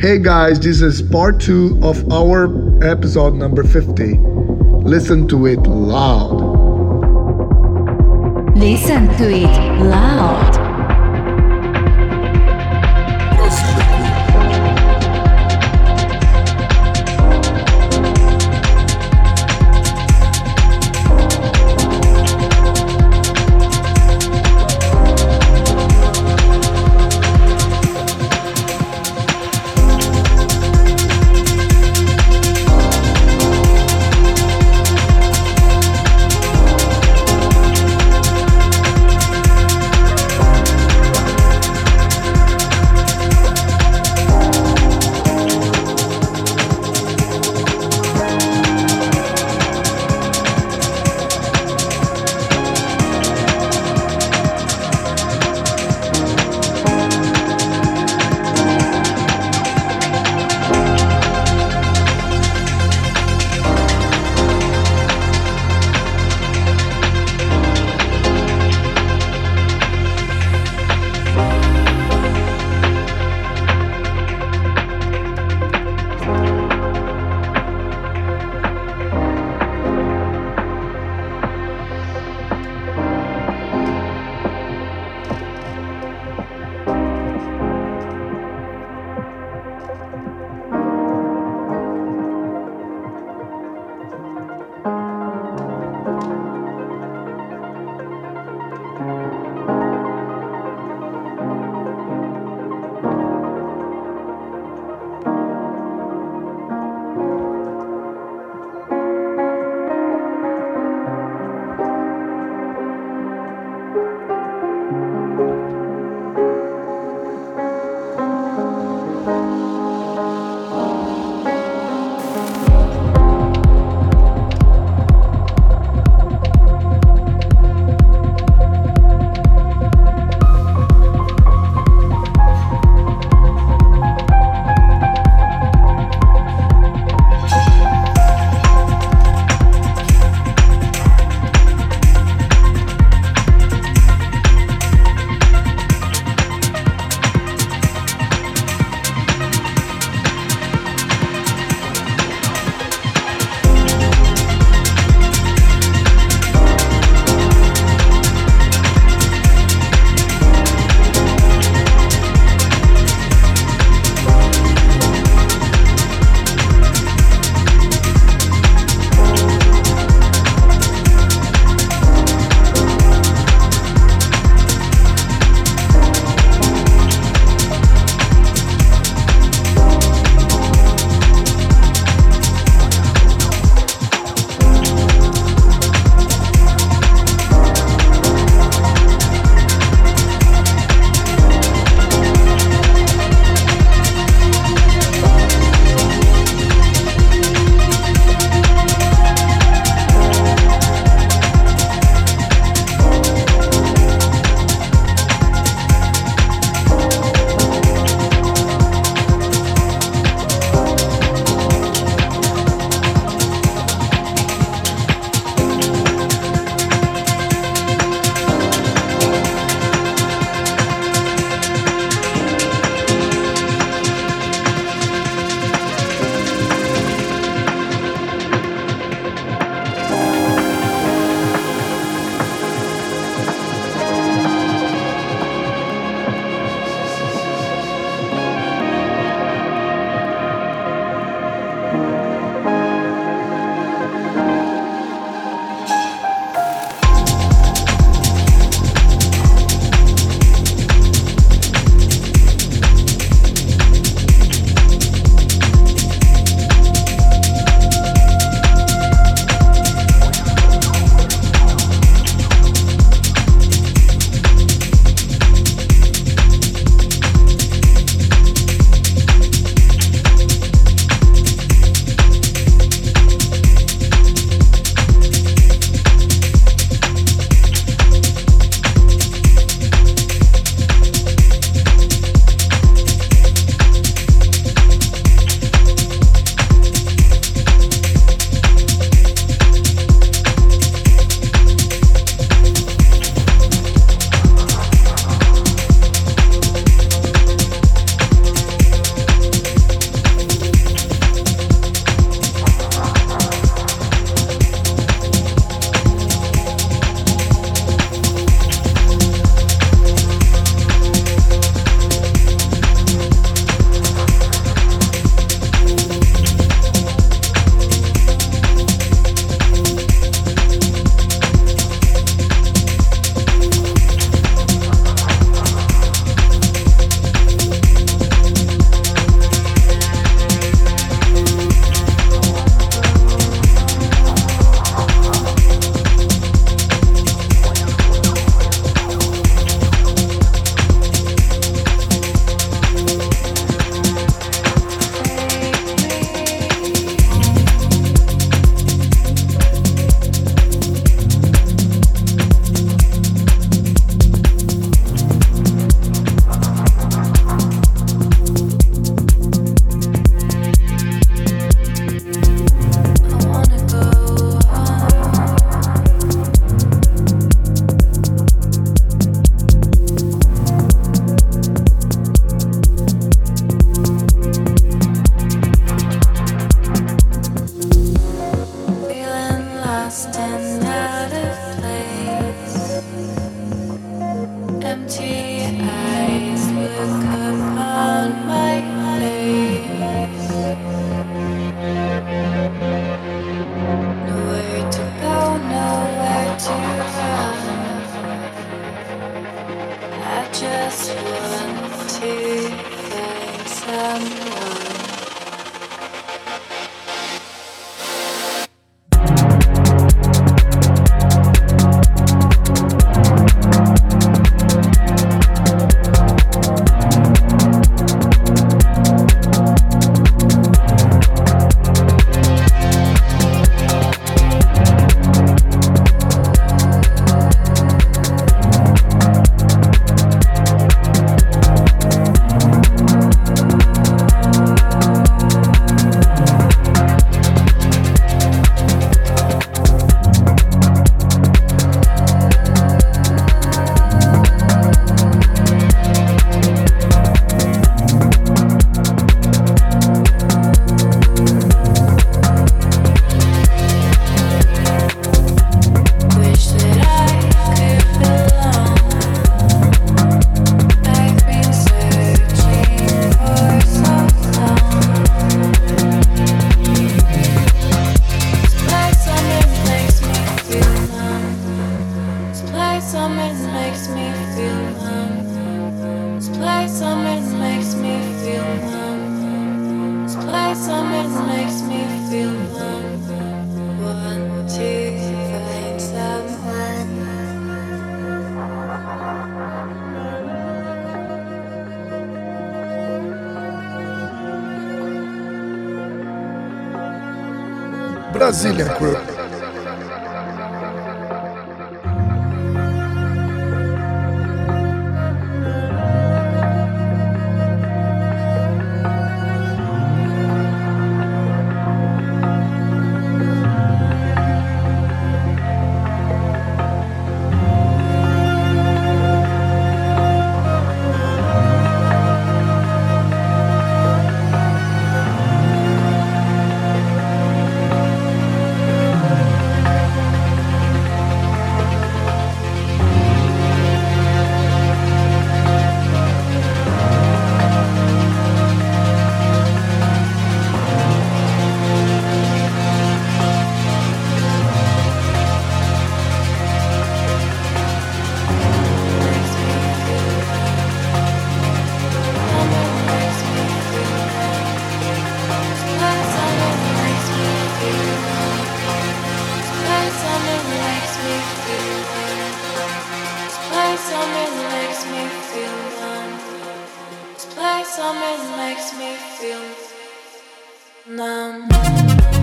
Hey guys, this is part two of our episode number 50. Listen to it loud. Listen to it loud. This place I'm in makes me feel numb. This place I'm in makes me feel numb.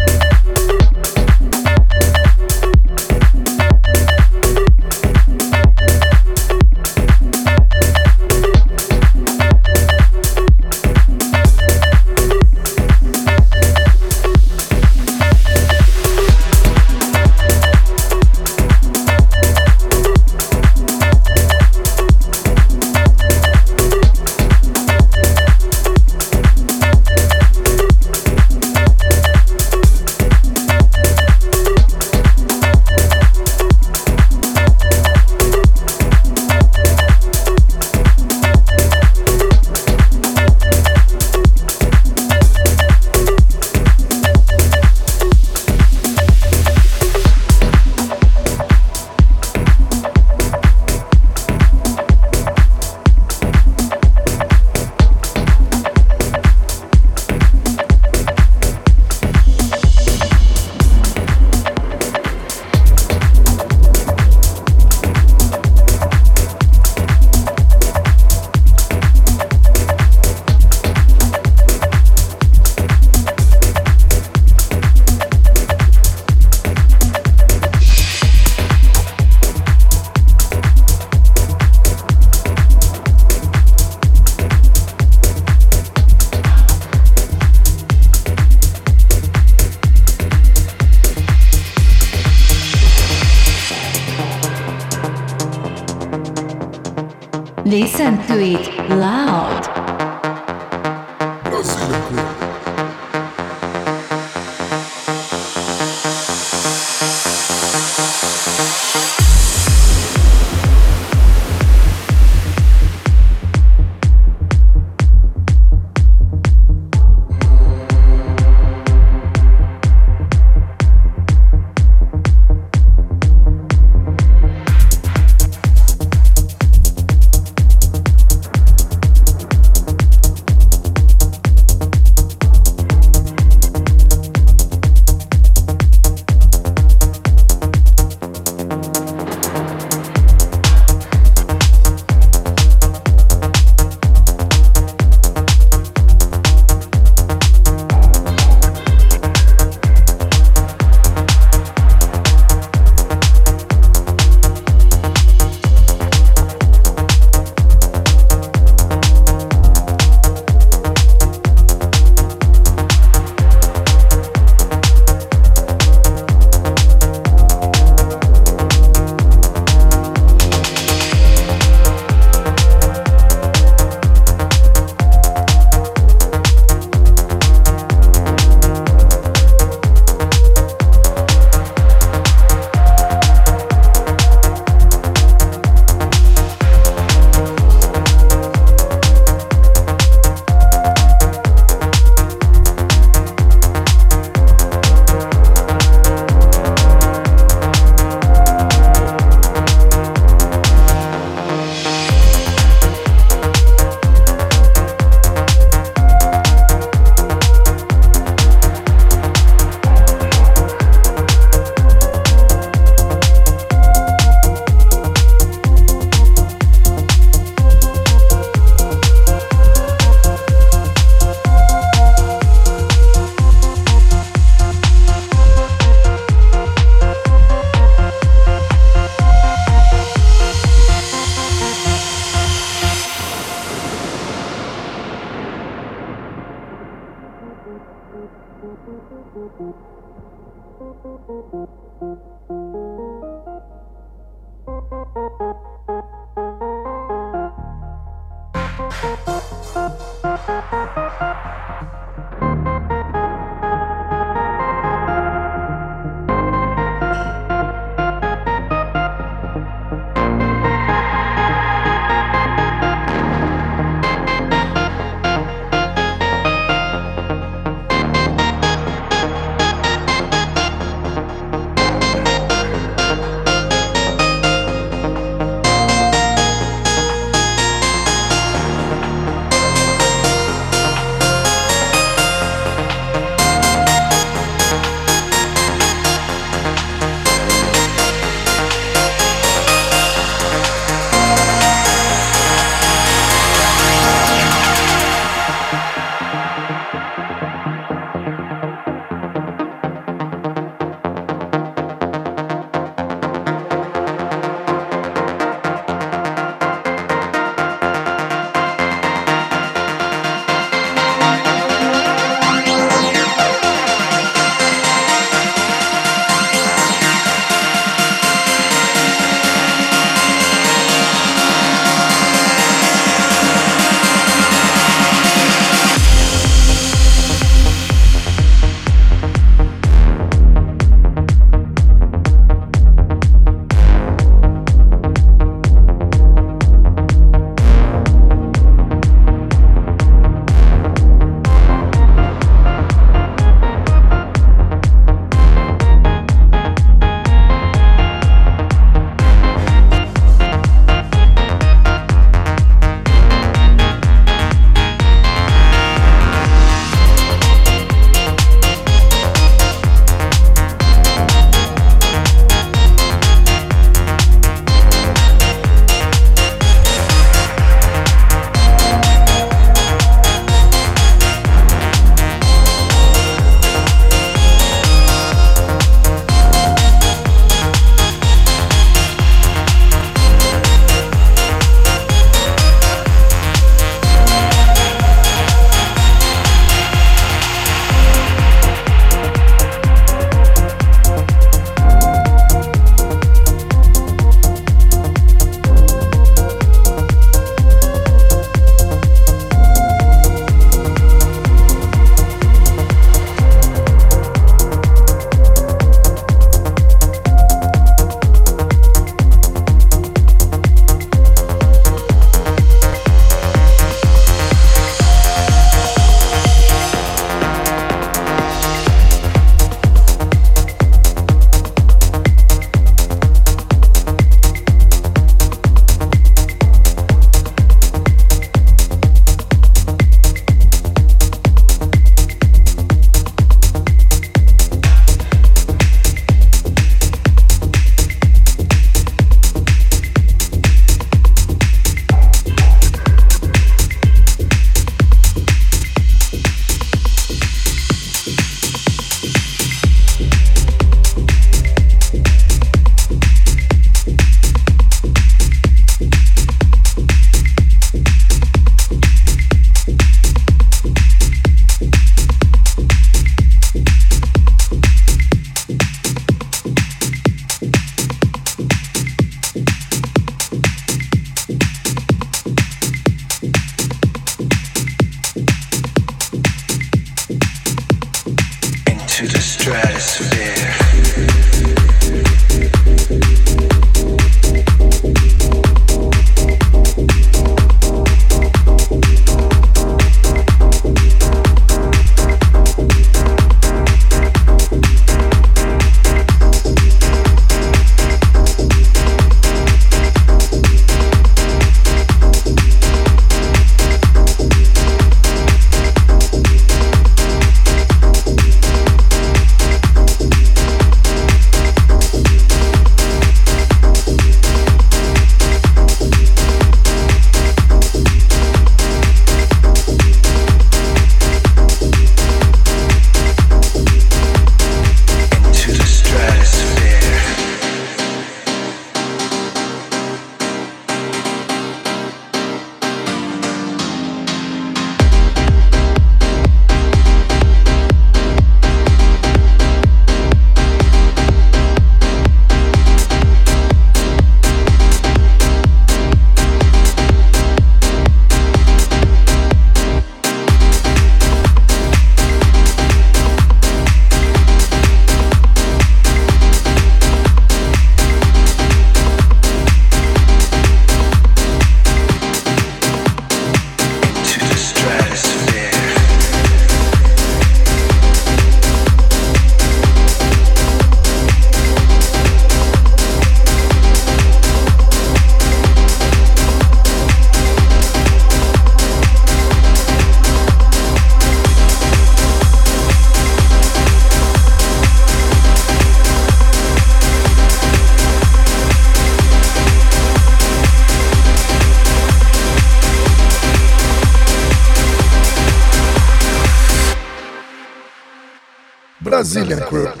Brazilian crew.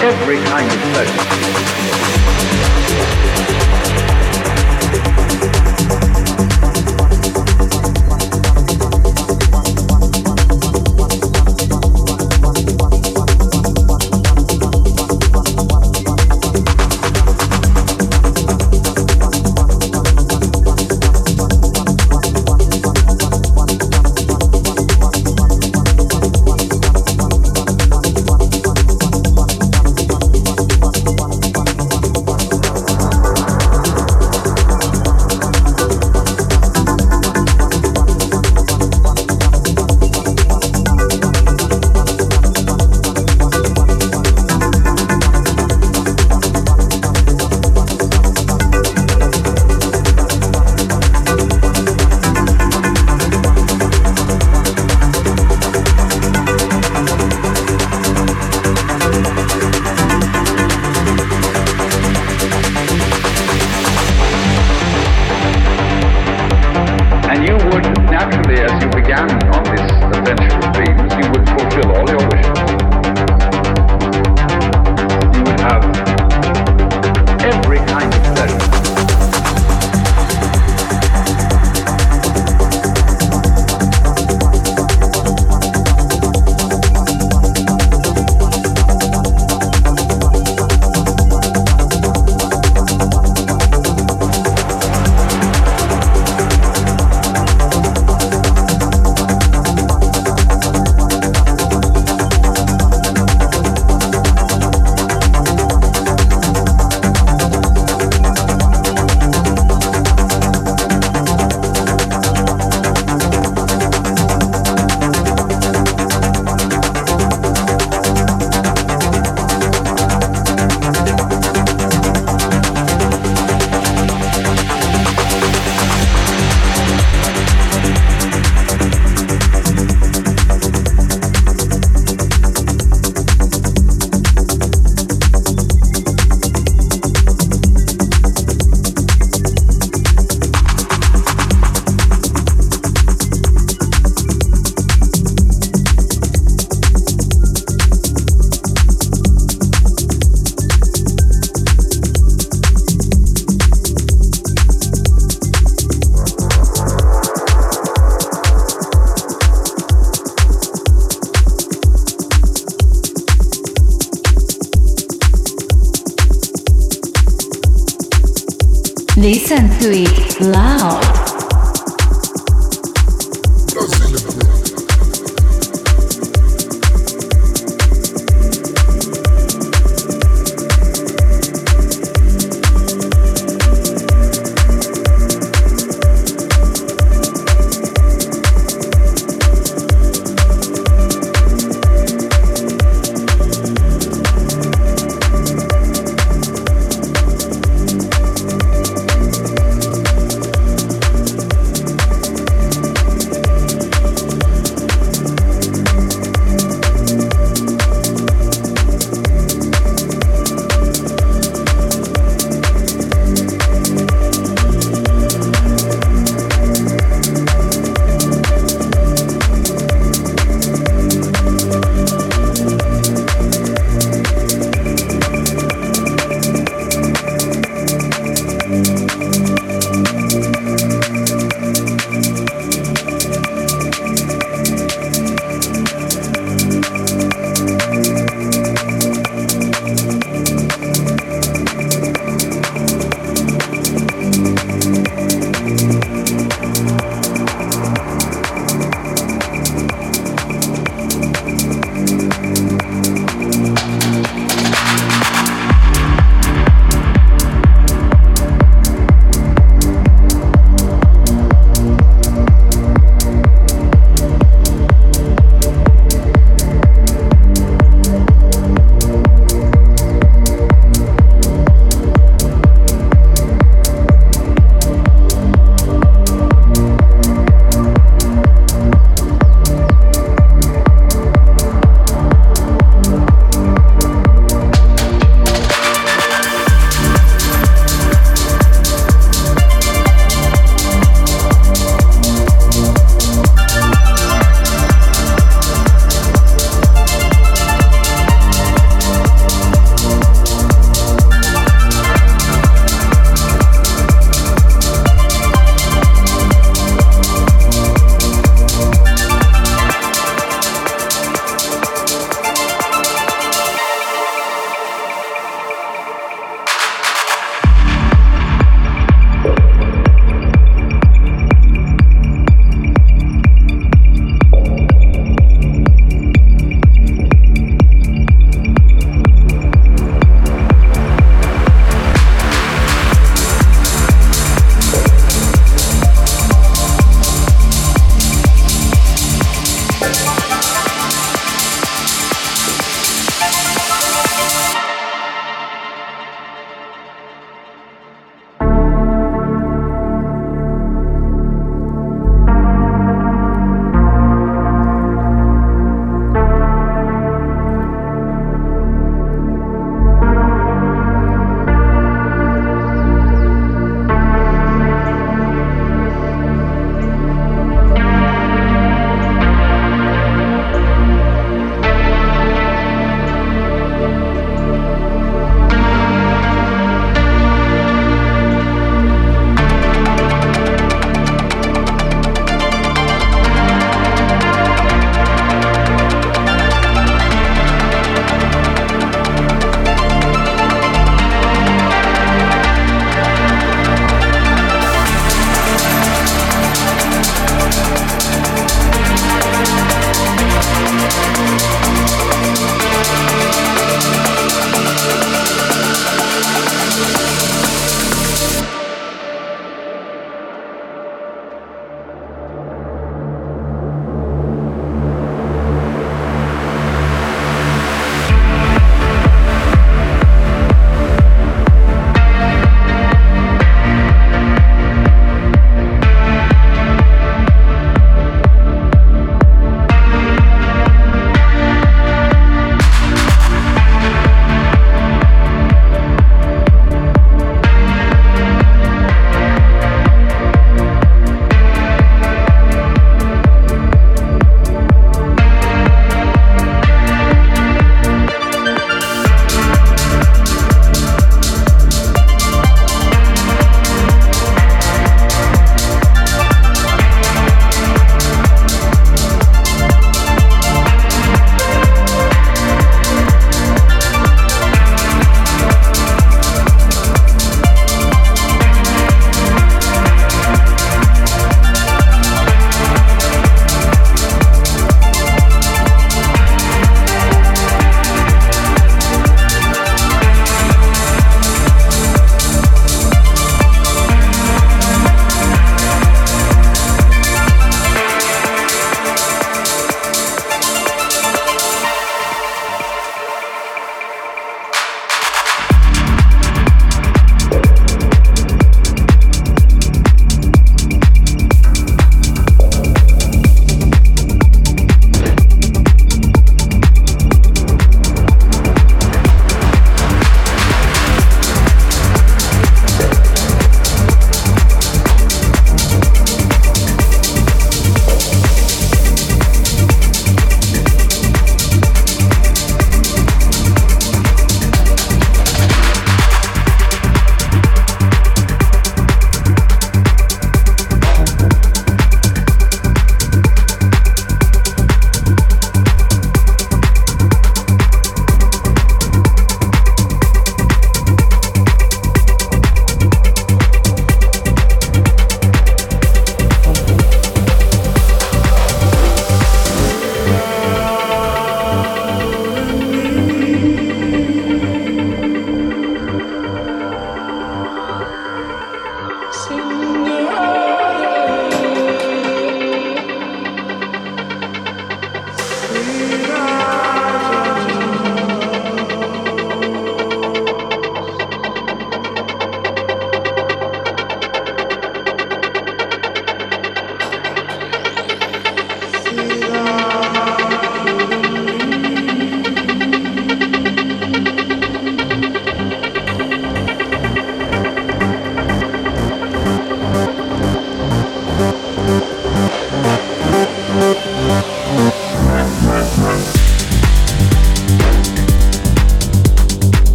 every kind of pleasure.